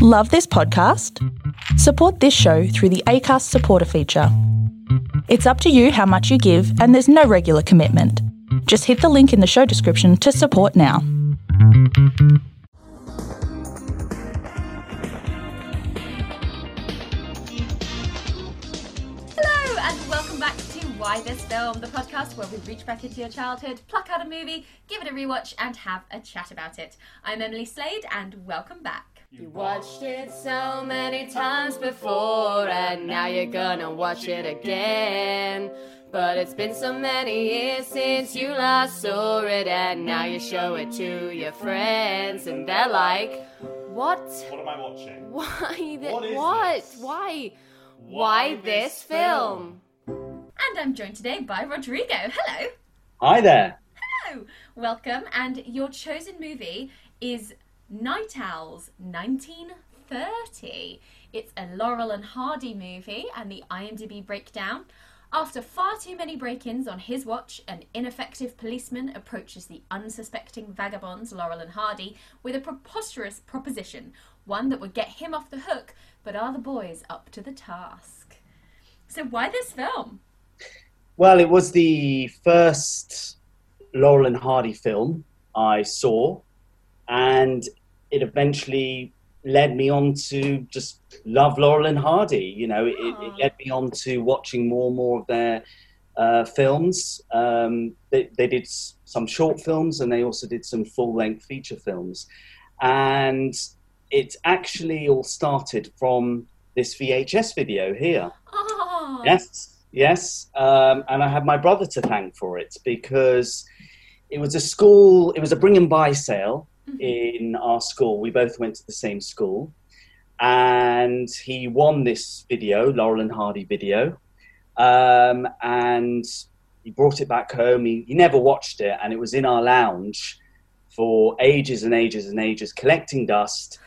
Love this podcast? Support this show through the ACAST supporter feature. It's up to you how much you give, and there's no regular commitment. Just hit the link in the show description to support now. Hello, and welcome back to Why This Film, the podcast where we reach back into your childhood, pluck out a movie, give it a rewatch, and have a chat about it. I'm Emily Slade, and welcome back. You watched it so many times before, and now you're gonna watch it again. But it's been so many years since you last saw it, and now you show it to your friends, and they're like, What? What am I watching? Why? Th- What is what? this? Why? Why this film? And I'm joined today by Rodrigo. Hello. Hi there. Hello. Welcome, and your chosen movie is Night Owls 1930. It's a Laurel and Hardy movie, and the IMDb breakdown. After far too many break ins on his watch, an ineffective policeman approaches the unsuspecting vagabonds Laurel and Hardy with a preposterous proposition, one that would get him off the hook, but are the boys up to the task? So, why this film? Well, it was the first Laurel and Hardy film I saw, and it eventually led me on to just love Laurel and Hardy. You know, it, it led me on to watching more and more of their uh, films. Um, they, they did some short films, and they also did some full-length feature films, and it actually all started from this VHS video here. Oh, Yes, yes. Um, and I have my brother to thank for it because it was a school, it was a bring and buy sale in our school. We both went to the same school. And he won this video, Laurel and Hardy video. Um, and he brought it back home. He, he never watched it. And it was in our lounge for ages and ages and ages, collecting dust.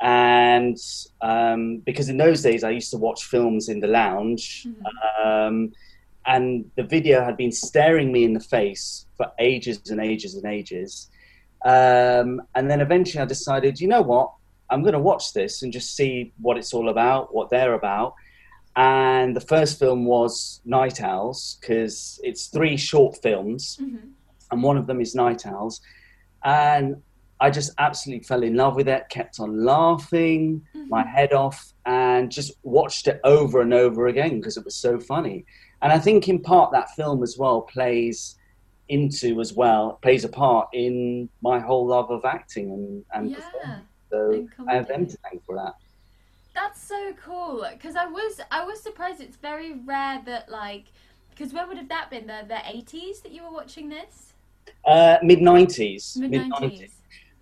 And um, because in those days I used to watch films in the lounge, um, and the video had been staring me in the face for ages and ages and ages. Um, and then eventually I decided, you know what? I'm going to watch this and just see what it's all about, what they're about. And the first film was Night Owls because it's three short films Mhm. and one of them is Night Owls. And I just absolutely fell in love with it, kept on laughing my head off, and just watched it over and over again because it was so funny. And I think in part that film as well plays into as well plays a part in my whole love of acting and, and Yeah. performing. So and I have them to thank for that. That's so cool because I was I was surprised. It's very rare that like because when would have that been the the eighties that you were watching this Uh, mid nineties. mid nineties.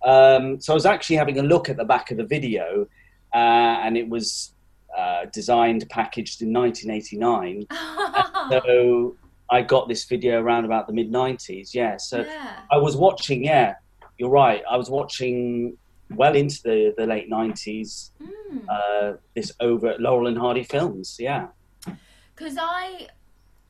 Um, so I was actually having a look at the back of the video, uh, and it was uh, designed, packaged in 1989. So I got this video around about the mid 90s. Yeah. So yeah. I was watching. Yeah, you're right. I was watching well into the, the late 90s. Mm. Uh, this over at Laurel and Hardy films. Yeah. Because I,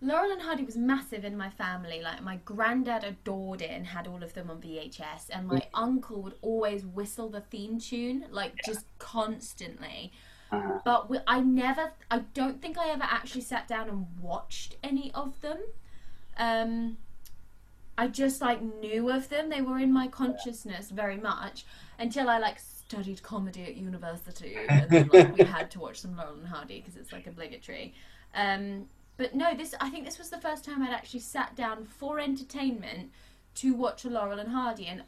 Laurel and Hardy was massive in my family. Like my granddad adored it and had all of them on VHS, and my uncle would always whistle the theme tune like just constantly. Uh, But we, I never, I don't think I ever actually sat down and watched any of them. Um, I just like knew of them. They were in my consciousness very much until I like studied comedy at university, and then like, we had to watch some Laurel and Hardy because it's like obligatory. Um, but no, this I think this was the first time I'd actually sat down for entertainment to watch a Laurel and Hardy, and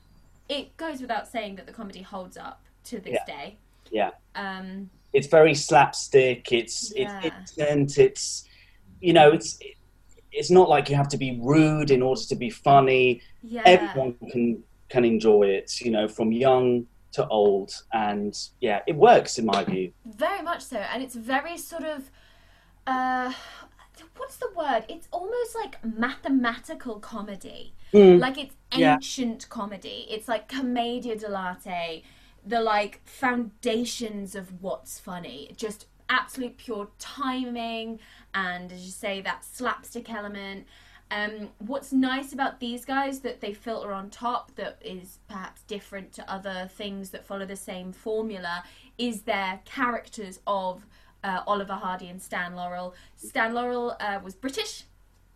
it goes without saying that the comedy holds up to this Yeah. day. yeah. Um, It's very slapstick. It's Yeah. it's innocent. It's you know it's it's not like you have to be rude in order to be funny. yeah, everyone can can enjoy it you know from young to old and yeah it works in my view very much so, and it's very sort of. Uh, what's the word? It's almost like mathematical comedy. Like it's Yeah. ancient comedy. It's like commedia dell'arte, the like foundations of what's funny. Just absolute pure timing and as you say that slapstick element Um, what's nice about these guys that they filter on top that is perhaps different to other things that follow the same formula is their characters of uh, Oliver Hardy and Stan Laurel. Stan Laurel uh, was British,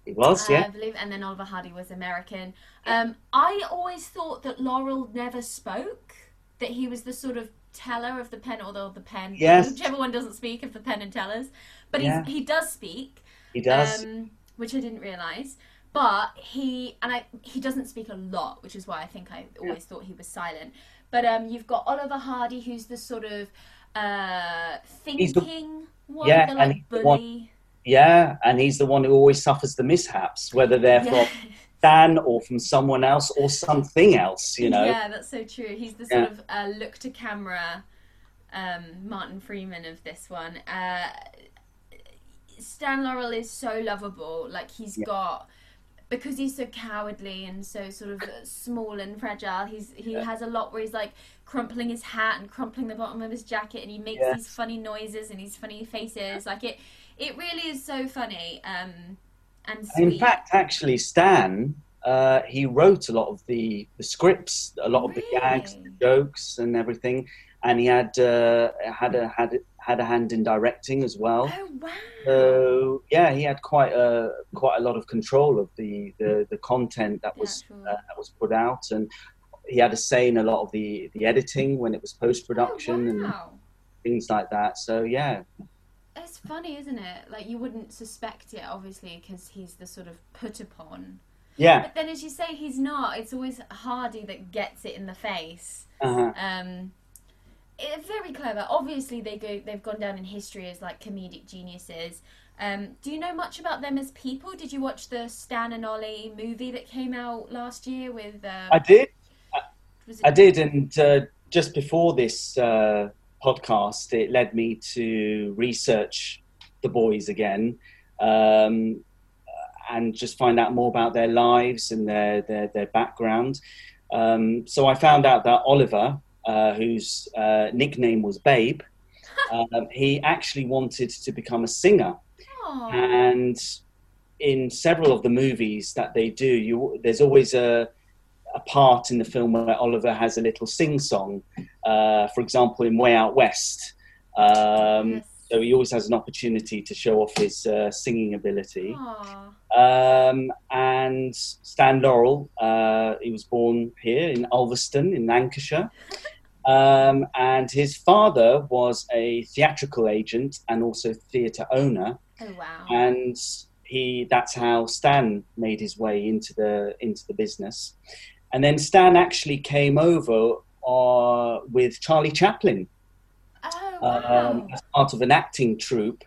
It was, I yeah. believe, and then Oliver Hardy was American. Um, I always thought that Laurel never spoke, that he was the sort of teller of the Penn, although the Penn, Yes. whichever one doesn't speak of the Penn and tellers, but Yeah. he's, he does speak, He does. um, which I didn't realize. But he and I, he doesn't speak a lot, which is why I think I always thought he was silent. But um, you've got Oliver Hardy, who's the sort of uh, He's the- thinking one, Yeah, the and like he's the one- bully. yeah, and he's the one who always suffers the mishaps, whether they're Yeah. from Stan or from someone else or something else, you know. Yeah, that's so true. He's the sort of uh, look to camera um, Martin Freeman of this one. Uh, Stan Laurel is so lovable. Like he's Yeah. got because he's so cowardly and so sort of small and fragile. He's he Yeah. has a lot where he's like crumpling his hat and crumpling the bottom of his jacket, and he makes Yeah. these funny noises and these funny faces. Like it, it really is so funny. Um, and sweet. In fact, actually, Stan, uh, he wrote a lot of the, the scripts, a lot of the gags, the jokes, and everything, and he had uh, had a had had a hand in directing as well. oh wow. So yeah, he had quite a quite a lot of control of the the, the content that was uh, that was put out, and he had a say in a lot of the the editing when it was post production Oh, and things like that. So yeah, It's funny, isn't it? Like you wouldn't suspect it, obviously, because he's the sort of put upon. yeah, But then, as you say, he's not. It's always Hardy that gets it in the face. uh-huh. Um, it, very clever. Obviously, they go. They've gone down in history as like comedic geniuses. Um, do you know much about them as people? Did you watch the Stan and Ollie movie that came out last year with? Uh, I did. it- I did, and uh, just before this uh, podcast, it led me to research the boys again, um, and just find out more about their lives and their their, their background. Um, so I found out that Oliver, uh, whose uh, nickname was Babe, um, he actually wanted to become a singer Aw. and in several of the movies that they do, you there's always a a part in the film where Oliver has a little sing song. Uh, for example, in Way Out West, um, Yes. so he always has an opportunity to show off his uh, singing ability. Um, and Stan Laurel, uh, he was born here in Ulverston in Lancashire. Um, and his father was a theatrical agent and also theatre owner Oh wow. and he that's how Stan made his way into the into the business. And then Stan actually came over uh, with Charlie Chaplin oh wow. um, as part of an acting troupe.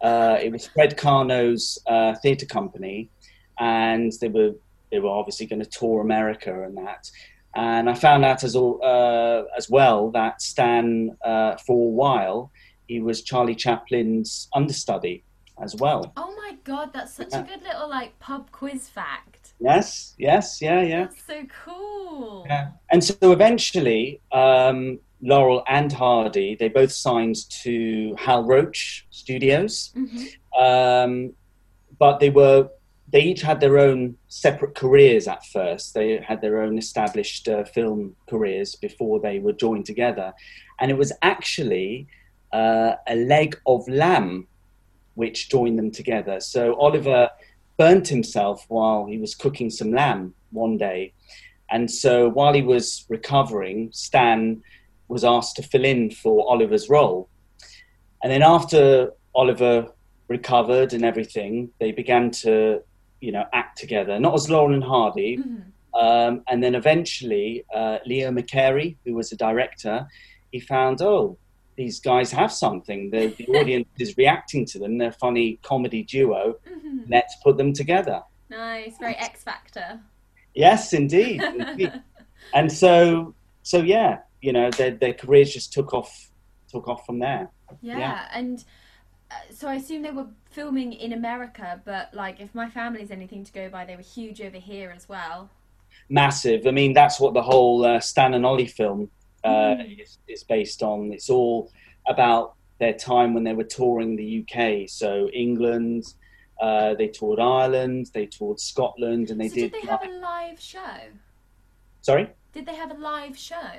Uh, it was Fred Karno's uh, theatre company, and they were they were obviously going to tour America and that. And I found out as al- uh, as well that Stan, uh, for a while, he was Charlie Chaplin's understudy as well. Oh my god, that's such a good little like pub quiz fact. Yes, yes, yeah, yeah. That's so cool. Yeah. And so eventually, um, Laurel and Hardy, they both signed to Hal Roach Studios, hmm um, but they were they each had their own separate careers at first. They had their own established uh, film careers before they were joined together, and it was actually uh, a leg of lamb which joined them together. So Oliver burnt himself while he was cooking some lamb one day. And so while he was recovering, Stan was asked to fill in for Oliver's role. And then after Oliver recovered and everything, they began to, you know, act together, not as Laurel and Hardy. hmm Um, and then eventually, uh, Leo McCarey, who was a director, he found, oh, these guys have something. The, the audience is reacting to them. They're a funny comedy duo. hmm Let's put them together. Nice, very X Factor. Yes, indeed. indeed. And so, so yeah, you know, their, their careers just took off, took off from there. Yeah, Yeah. and uh, so I assume they were filming in America, but like if my family's anything to go by, they were huge over here as well. Massive. I mean, that's what the whole uh, Stan and Ollie film uh, Mm. is, is based on. It's all about their time when they were touring the UK. So England, Uh, they toured Ireland, they toured Scotland, and they so did. did they have a live show? Sorry. Did they have a live show?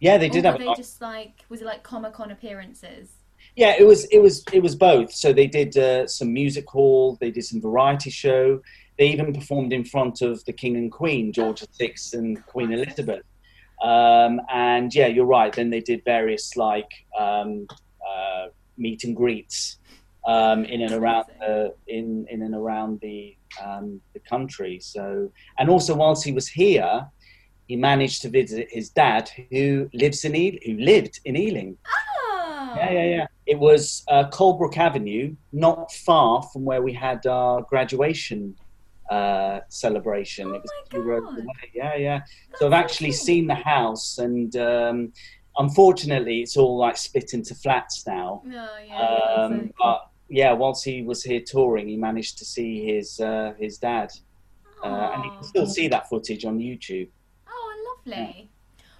Yeah, they did or have. were they just like was it like Comic Con appearances? Yeah, it was it was it was both. So they did uh, some music hall, they did some variety show. They even performed in front of the King and Queen, George VI and Queen Elizabeth. Um, and yeah, you're right. Then they did various like um, uh, meet and greets um, in and around the in in and around the um, the country. So and also whilst he was here, he managed to visit his dad, who lives in e- who lived in Ealing. Oh. Yeah, yeah, yeah. It was uh, Colebrook Avenue, not far from where we had our graduation uh, celebration. Oh it was my two roads God. away. Yeah, yeah. That's So I've actually seen the house, and um, unfortunately, it's all like split into flats now. Oh, yeah, Um, exactly. but yeah, whilst he was here touring, he managed to see his uh, his dad, uh, and you can still see that footage on YouTube. Oh, lovely.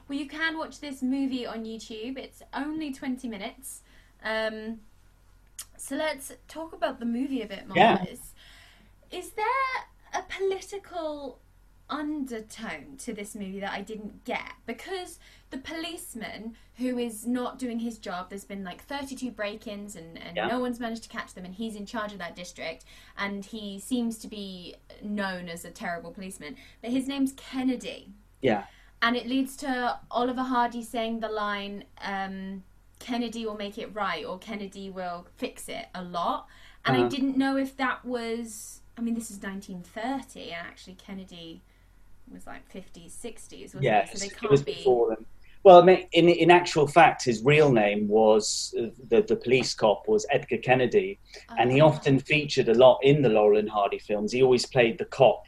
Well, you can watch this movie on YouTube. It's only 20 minutes. Um, so let's talk about the movie a bit more. Yeah. Is there a political undertone to this movie that I didn't get? Because the policeman who is not doing his job, there's been like 32 break ins and, and Yeah. no one's managed to catch them, and he's in charge of that district, and he seems to be known as a terrible policeman. But his name's Kennedy Yeah, and it leads to Oliver Hardy saying the line, um, "Kennedy will make it right" or "Kennedy will fix it" a lot. And I Uh-huh. didn't know if that was. I mean, this is 1930, and actually Kennedy was like 50s, 60s, wasn't yeah. it? So they it can't was be. before them. Well, I mean, in in actual fact, his real name was uh, the the police cop was Edgar Kennedy, and he Oh. often featured a lot in the Laurel and Hardy films. He always played the cop,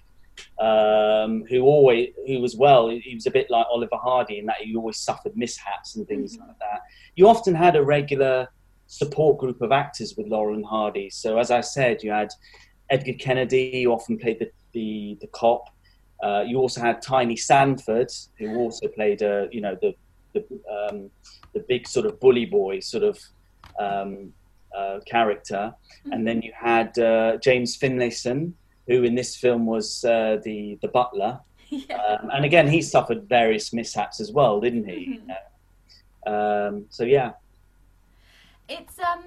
um, who always who was well. He was a bit like Oliver Hardy in that he always suffered mishaps and things Mhm. like that. You often had a regular support group of actors with Laurel and Hardy. So as I said, you had Edgar Kennedy, who often played the the, the cop. Uh, you also had Tiny Sandford, who also played a you know the the um, the big sort of bully boy sort of um, uh, character, and then you had uh, James Finlayson, who in this film was uh, the the butler, yeah. um, and again he suffered various mishaps as well, didn't he? Mhm. You um, so yeah, It's um,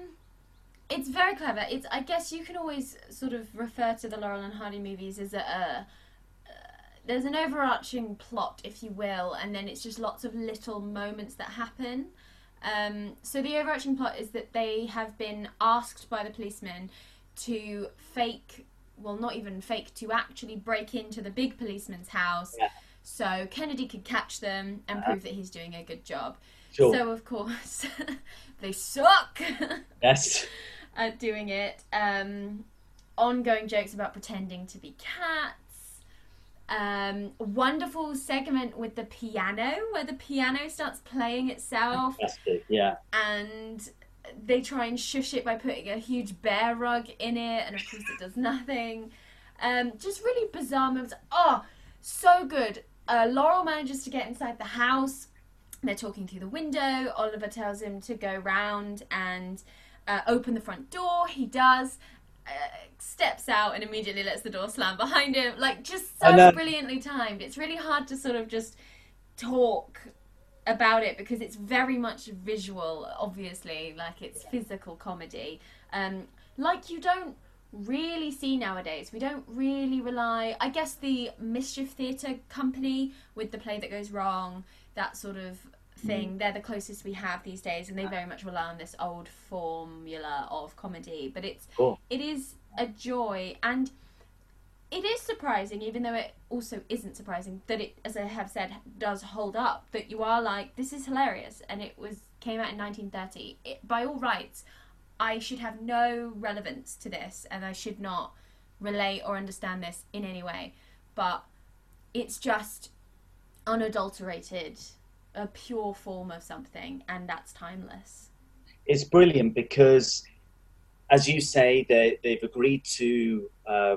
it's very clever. It's I guess you can always sort of refer to the Laurel and Hardy movies as a. a there's an overarching plot, if you will, and then it's just lots of little moments that happen. Um, so the overarching plot is that they have been asked by the policemen to fake, well, not even fake, to actually break into the big policeman's house, Yeah. so Kennedy could catch them and prove that he's doing a good job. sure, So of course, they suck yes, at doing it. Um, ongoing jokes about pretending to be cats. Um, wonderful segment with the piano where the piano starts playing itself fantastic, yeah, and they try and shush it by putting a huge bear rug in it, and of course it does nothing. Um, just really bizarre moves. Oh, so good. Uh, Laurel manages to get inside the house. They're talking through the window. Oliver tells him to go round and uh, open the front door. He does. Uh, steps out and immediately lets the door slam behind him. Like, just so I brilliantly timed. It's really hard to sort of just talk about it because it's very much visual, obviously, like it's physical comedy. Um, like you don't really see nowadays. We don't really rely. I guess the Mischief Theatre Company with the play that goes wrong, that sort of Mm. thing. They're the closest we have these days, and they very much rely on this old formula of comedy. But it's Cool. it is a joy and it is surprising, even though it also isn't surprising, that it, as I have said, does hold up. That you are like, this is hilarious, and it was came out in 1930. It, by all rights, I should have no relevance to this, and I should not relate or understand this in any way. But it's just unadulterated, a pure form of something, and that's timeless. it's brilliant because, as you say, they, they've agreed to uh,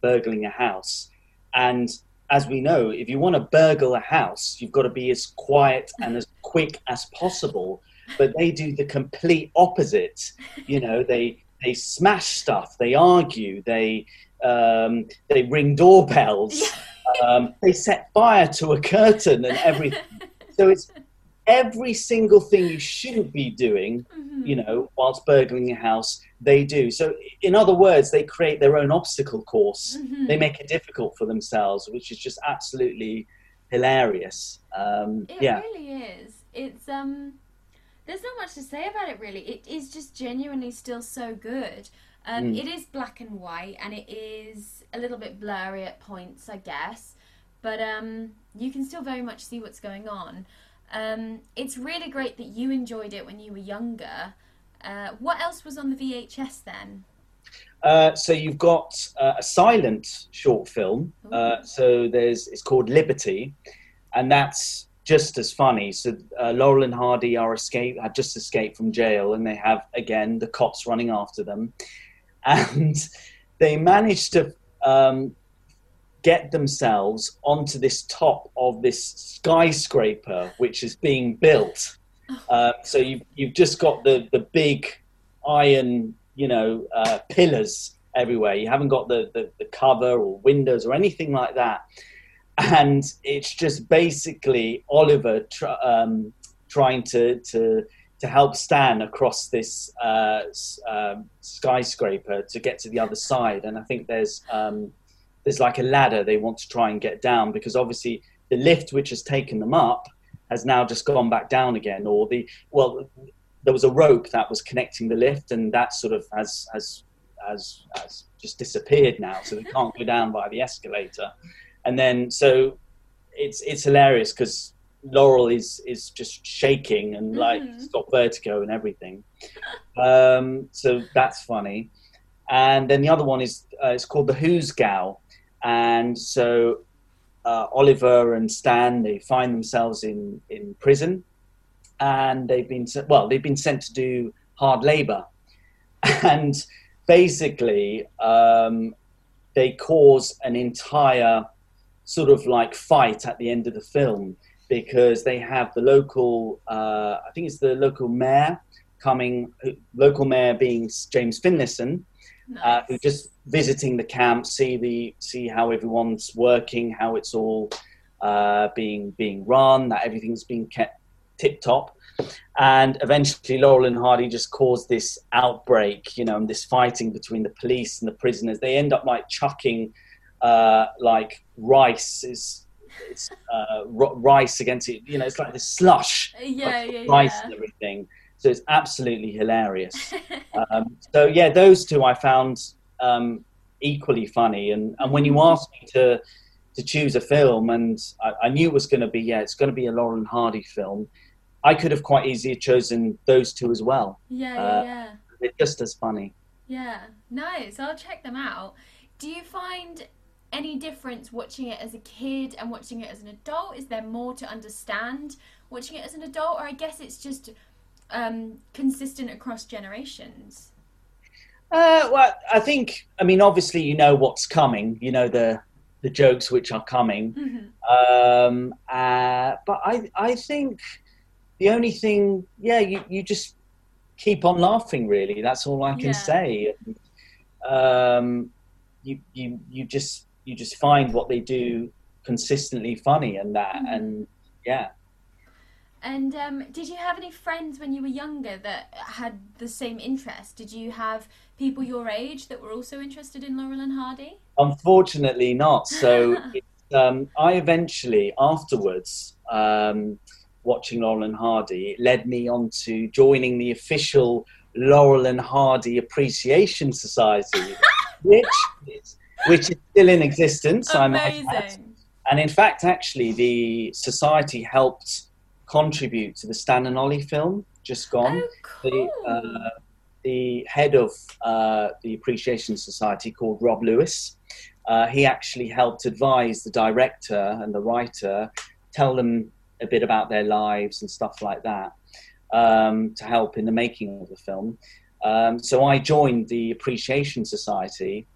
burgling a house. And as we know, if you want to burgle a house, you've got to be as quiet and as quick as possible. But they do the complete opposite. You know, they they smash stuff, they argue, they um, they ring doorbells, um, they set fire to a curtain and everything. So it's every single thing you shouldn't be doing, Mhm. you know, whilst burgling a house, they do. So in other words, they create their own obstacle course. Mhm. They make it difficult for themselves, which is just absolutely hilarious. Um, It yeah. really is. It's um there's not much to say about it really. It is just genuinely still so good. Um, Mm. It is black and white and it is a little bit blurry at points, I guess. But um, you can still very much see what's going on. Um, it's really great that you enjoyed it when you were younger. Uh, what else was on the VHS then? Uh, so you've got uh, a silent short film. Uh, so there's it's called Liberty, and that's just as funny. So uh, Laurel and Hardy are escape have just escaped from jail, and they have again the cops running after them, and they manage to um, get themselves onto this top of this skyscraper which is being built. Uh, so you've you've just got the the big iron you know, uh, pillars everywhere. You haven't got the, the, the cover or windows or anything like that. And it's just basically Oliver tr- um, trying to, to, to help Stan across this uh, s- um, skyscraper to get to the other side. And I think there's, um, there's like a ladder they want to try and get down because obviously the lift which has taken them up has now just gone back down again or the well there was a rope that was connecting the lift, and that sort of has has has, has just disappeared now, so they can't go down by the escalator. And then so it's it's hilarious because Laurel is is just shaking and like it's got vertigo and everything. Um, so that's funny. And then the other one is uh, it's called the Hoose-Gow, and so uh, Oliver and Stan they find themselves in in prison. And they've been well they've been sent to do hard labor. And basically um, they cause an entire sort of like fight at the end of the film because they have the local uh, i think it's the local mayor coming local mayor being james finlayson uh, who just visiting the camp, see the see how everyone's working, how it's all uh, being being run, that everything's being kept tip top, and eventually Laurel and Hardy just caused this outbreak, you know, and this fighting between the police and the prisoners. They end up like chucking uh, like rice is. It's uh, rice against it, you know. It's like this slush, yeah, yeah, rice yeah. and everything. So it's absolutely hilarious. Um, so yeah, those two I found um, equally funny. And, and when you asked me to to choose a film, and I, I knew it was going to be yeah, it's going to be a Laurel and Hardy film. I could have quite easily chosen those two as well. yeah, Uh, yeah, yeah. They're just as funny. Yeah, nice. I'll check them out. Do you find any difference watching it as a kid and watching it as an adult? Is there more to understand watching it as an adult, or I guess it's just um, consistent across generations? Uh, well, I think I mean obviously you know what's coming. You know the the jokes which are coming. Mhm. Um, uh, but I, I think the only thing, yeah, you, you just keep on laughing. Really, that's all I can Yeah. say. Um, you, you, you just, you just find what they do consistently funny, and that, Mhm. and yeah. And um, did you have any friends when you were younger that had the same interest? Did you have people your age that were also interested in Laurel and Hardy? Unfortunately, not. So um, I eventually, afterwards, um, watching Laurel and Hardy, it led me on to joining the official Laurel and Hardy Appreciation Society, which is, which is still in existence. I might add. Amazing. And in fact, actually, the society helped contribute to the Stan and Ollie film, just gone Oh, the uh, the head of uh, the Appreciation Society called Rob Lewis. Uh, he actually helped advise the director and the writer, tell them a bit about their lives and stuff like that, um, to help in the making of the film. Um, so I joined the Appreciation Society,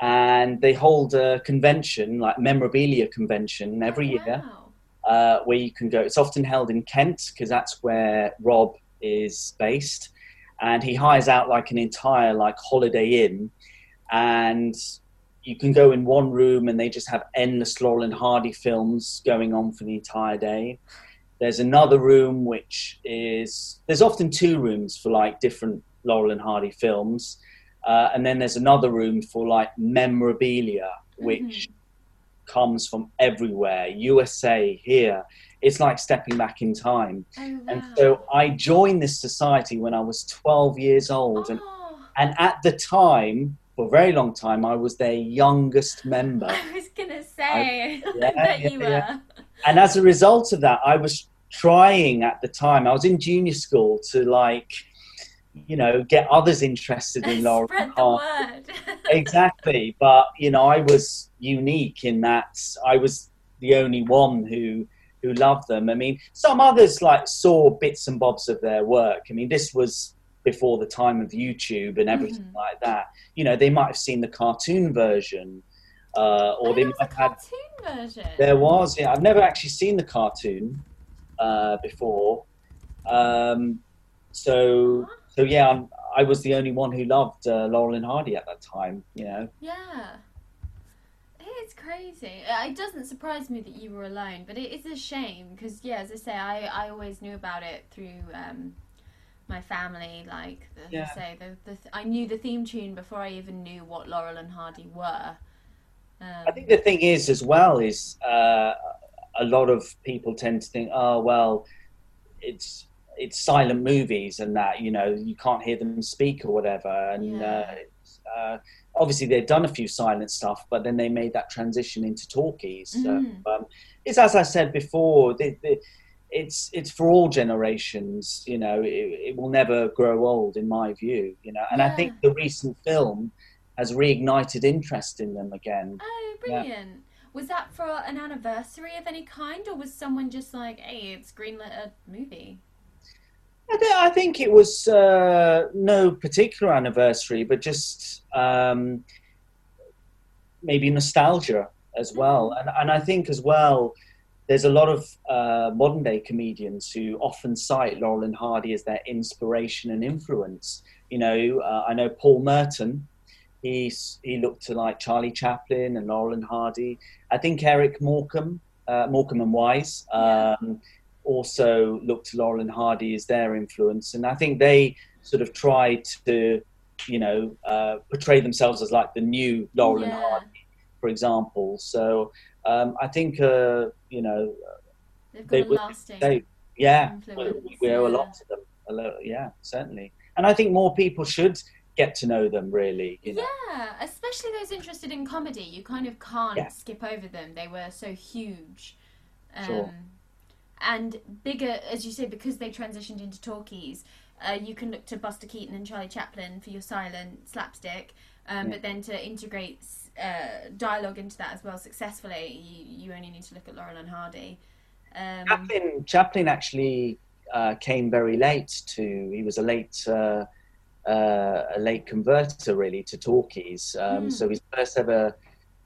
and they hold a convention, like memorabilia convention, every year Wow. Uh, where you can go. It's often held in Kent because that's where Rob is based. and he hires out like an entire like holiday inn, and you can go in one room and they just have endless Laurel and Hardy films going on for the entire day. There's another room which is there's often two rooms for like different Laurel and Hardy films, uh, and then there's another room for like memorabilia, which comes from everywhere, USA, here. It's like stepping back in time. Oh, And so I joined this society when I was 12 years old, and Oh, and at the time, for a very long time, I was their youngest member. I was gonna say yeah, that yeah, you yeah. and as a result of that, I was trying at the time. I was in junior school to like, you know, get others interested in Laurel Spread Hardy. exactly. But you know, I was unique in that I was the only one who who loved them. I mean, some others like saw bits and bobs of their work. I mean, this was before the time of YouTube and everything Mhm. like that. You know, they might have seen the cartoon version, uh, or Oh, they might have had cartoon version. there was, yeah. I've never actually seen the cartoon uh, before, um, so so yeah, I'm, I was the only one who loved uh, Laurel and Hardy at that time. You know, Yeah. It's crazy. Uh, It doesn't surprise me that you were alone, but it is a shame because, yeah, as I say, I, I always knew about it through um, my family. Like, as Yeah. I say, the, the, I knew the theme tune before I even knew what Laurel and Hardy were. Um, I think the thing is as well is uh, a lot of people tend to think, oh well, it's it's silent movies and that you know you can't hear them speak or whatever, and Yeah. uh, it's, uh, obviously they've done a few silent stuff, but then they made that transition into talkies. So, Mhm. um, it's as I said before, the, the, it's it's for all generations. You know, it, it will never grow old, in my view. You know, and I think the recent film has reignited interest in them again. Oh, Yeah. brilliant. Was that for an anniversary of any kind, or was someone just like, hey, it's greenlit a movie? I, thi- I think it was uh, no particular anniversary, but just um, maybe nostalgia as well. And, and I think as well, there's a lot of uh, modern day comedians who often cite Laurel and Hardy as their inspiration and influence. You know, uh, I know Paul Merton. He's, he looked to like Charlie Chaplin and Laurel and Hardy. I think Eric Morecambe, uh, Morecambe and Wise, um, also looked to Laurel and Hardy as their influence, and I think they sort of tried to, you know, uh, portray themselves as like the new Laurel and Hardy, for example. So um, I think, uh, you know, They've got They a lasting. they, yeah, we, we owe a lot to them. A lo- yeah, certainly, and I think more people should get to know them. Really, you know. Yeah, especially those interested in comedy. You kind of can't Yeah. skip over them. They were so huge. Um, Sure. And bigger, as you say, because they transitioned into talkies, uh, you can look to Buster Keaton and Charlie Chaplin for your silent slapstick. Um, Yeah. But then to integrate uh, dialogue into that as well successfully, you, you only need to look at Laurel and Hardy. Um, Chaplin, Chaplin actually uh, came very late to. He was a late, uh, uh, a late converter really to talkies. Um, Hmm. So his first ever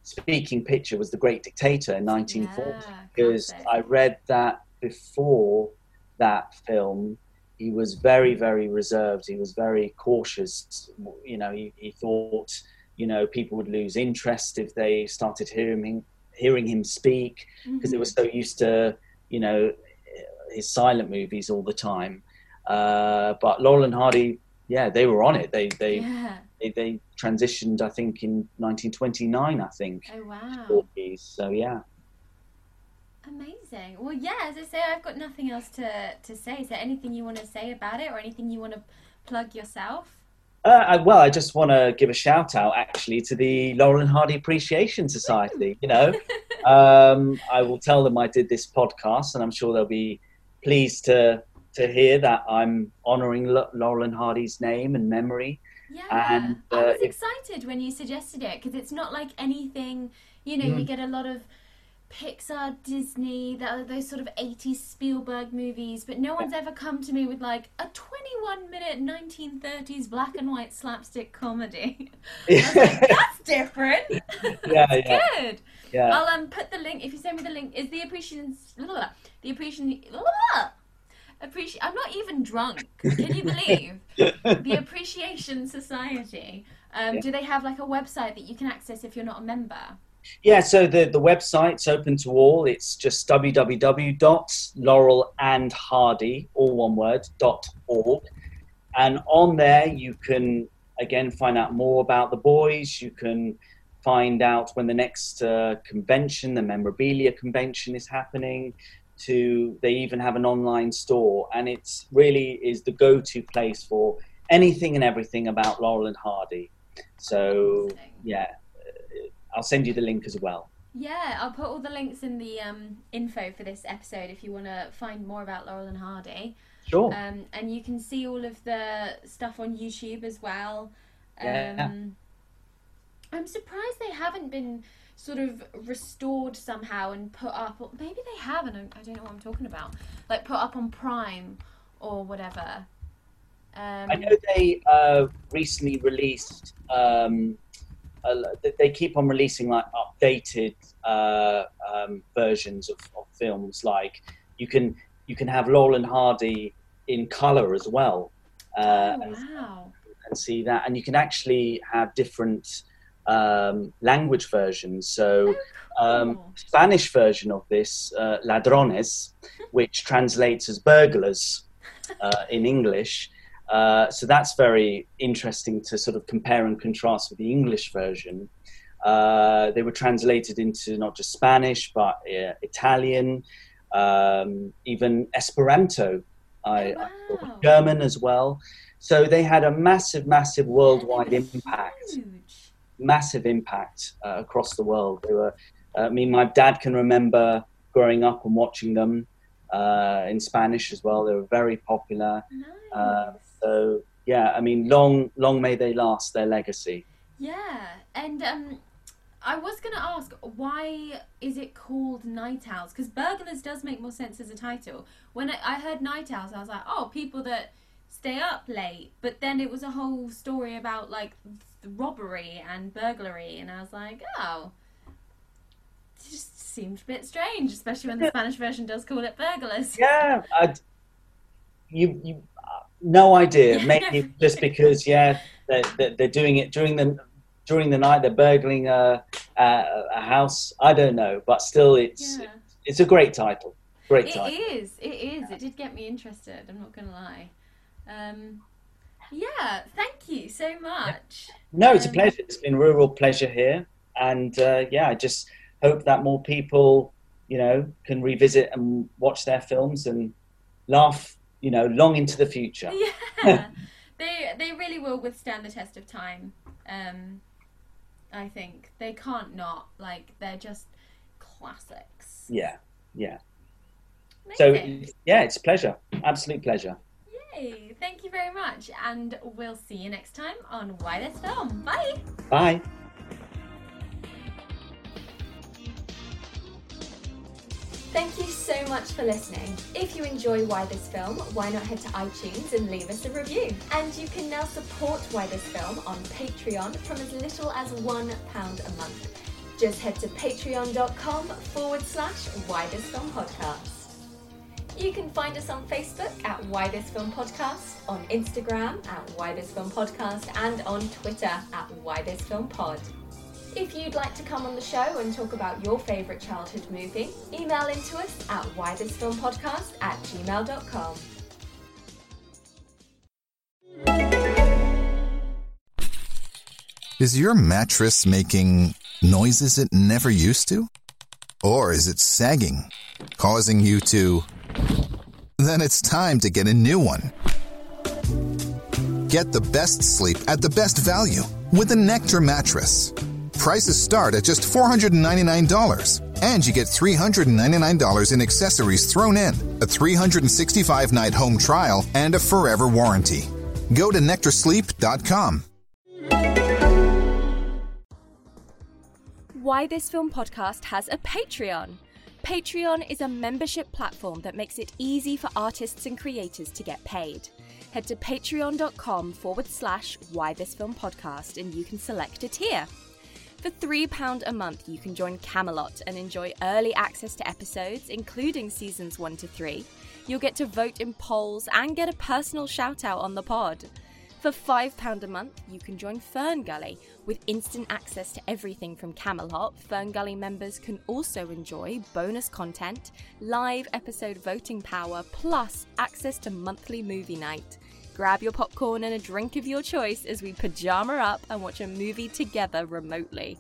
speaking picture was The Great Dictator in 1940. yeah, because. I read that before that film, he was very, very reserved. He was very cautious. You know, he, he thought, you know, people would lose interest if they started hearing him, hearing him speak because they Mhm. were so used to, you know, his silent movies all the time. Uh, but Laurel and Hardy, yeah, they were on it. They they, yeah. they they transitioned, I think, in 1929. I think. Oh wow. talkies. So yeah. Amazing. Well, yeah, as I say, I've got nothing else to, to say. Is there anything you want to say about it or anything you want to plug yourself? Uh, I, well, I just want to give a shout out actually to the Laurel and Hardy Appreciation Society. You know, um, I will tell them I did this podcast, and I'm sure they'll be pleased to to hear that I'm honouring Laurel and Hardy's name and memory. Yeah. And, I uh, was if- excited when you suggested it because it's not like anything, you know, you Mm. get a lot of Pixar, Disney, that, those sort of 80s Spielberg movies, but no one's ever come to me with like a 21 minute 1930s black and white slapstick comedy. Like, that's different. yeah, yeah, Good. yeah. I'll um put the link if you send me the link. Is the appreciation the appreciation appreciate. I'm not even drunk. Can you believe the Appreciation Society? Um, Yeah. Do they have like a website that you can access if you're not a member? Yeah, so the, the website's open to all. It's just www.laurelandhardy, all one word, dot org. And on there, you can, again, find out more about the boys. You can find out when the next uh, convention, the memorabilia convention, is happening. To they even have an online store, and it's really is the go-to place for anything and everything about Laurel and Hardy. So yeah, I'll send you the link as well. Yeah, I'll put all the links in the um, info for this episode if you want to find more about Laurel and Hardy. Sure. Um, and you can see all of the stuff on YouTube as well. Um, Yeah. I'm surprised they haven't been sort of restored somehow and put up. Or maybe they have, and I I don't know what I'm talking about. Like put up on Prime or whatever. Um, I know they uh, recently released. Um, uh, they keep on releasing like updated uh, um, versions of, of films. Like you can you can have Laurel and Hardy in color as well, uh, oh, and, wow. and see that. And you can actually have different um, language versions. So um, cool. Spanish version of this, uh, ladrones, which translates as burglars uh, in English. Uh, so that's very interesting to sort of compare and contrast with the English version. Uh, they were translated into not just Spanish, but uh, Italian, um, even Esperanto, I, Oh, I. German as well. So they had a massive, massive worldwide impact Huge. massive impact uh, across the world. They were, uh, I mean, my dad can remember growing up and watching them uh, in Spanish as well. They were very popular. Nice. So yeah, I mean, long, long may they last. Their legacy. Yeah, and um, I was gonna ask why is it called Night Owls? Because Burglars does make more sense as a title. When I, I heard Night Owls, I was like, oh, people that stay up late. But then it was a whole story about like robbery and burglary, and I was like, oh, it just seemed a bit strange, especially when the Spanish version does call it burglars. Yeah, I'd, you, you, no idea. Maybe just because, yeah, they're, they're, doing it during the during the night. They're burgling a, a, a house. I don't know, but still, it's Yeah. it's a great title. Great It title. is. It is. It did get me interested. I'm not gonna lie. Um, yeah. Thank you so much. No, it's a Um, pleasure. It's been a real, real pleasure here, and uh, yeah, I just hope that more people, you know, can revisit and watch their films and laugh, you know, long into the future. Yeah. they they really will withstand the test of time. Um, I think they can't not. Like they're just classics. Yeah, yeah. So yeah, it's a pleasure. Absolute pleasure. Yay! Thank you very much, and we'll see you next time on Why This Film. Bye. Bye. Thank you so much for listening. If you enjoy Why This Film, why not head to iTunes and leave us a review? And you can now support Why This Film on Patreon from as little as £1 a month. Just head to patreon.com forward slash Why This Film Podcast. You can find us on Facebook at Why This Film Podcast, on Instagram at Why This Film Podcast, and on Twitter at Why This Film Pod. If you'd like to come on the show and talk about your favourite childhood movie, email into us at whythisfilmpodcast at gmail.com. Is your mattress making noises it never used to? Or is it sagging, causing you to. Then it's time to get a new one. Get the best sleep at the best value with a Nectar mattress. Prices start at just $499, and you get $399 in accessories thrown in, a 365 night home trial, and a forever warranty. Go to nectarsleep.com. Why This Film Podcast has a Patreon. Patreon is a membership platform that makes it easy for artists and creators to get paid. Head to patreon.com forward slash Why This Film Podcast and you can select a tier. For £3 a month, you can join Camelot and enjoy early access to episodes, including seasons 1 to 3, You'll get to vote in polls and get a personal shout out on the pod. For £5 a month, you can join Fern Gully. With instant access to everything from Camelot, Fern Gully members can also enjoy bonus content, live episode voting power, plus access to monthly movie night. Grab your popcorn and a drink of your choice as we pajama up and watch a movie together remotely.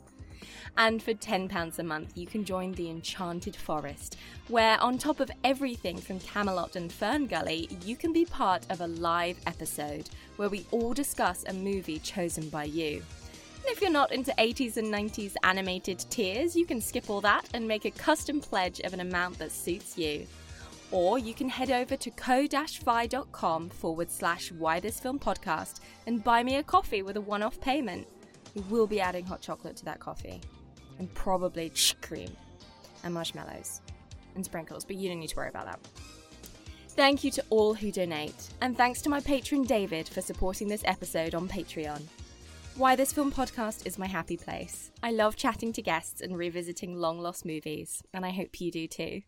And for £10 a month, you can join the Enchanted Forest, where, on top of everything from Camelot and Fern Gully, you can be part of a live episode where we all discuss a movie chosen by you. And if you're not into 80s and 90s animated tiers, you can skip all that and make a custom pledge of an amount that suits you. Or you can head over to ko-fi.com forward slash why this film podcast and buy me a coffee with a one off payment. We will be adding hot chocolate to that coffee and probably cream and marshmallows and sprinkles, but you don't need to worry about that. Thank you to all who donate, and thanks to my patron David for supporting this episode on Patreon. Why This Film podcast is my happy place. I love chatting to guests and revisiting long lost movies, and I hope you do too.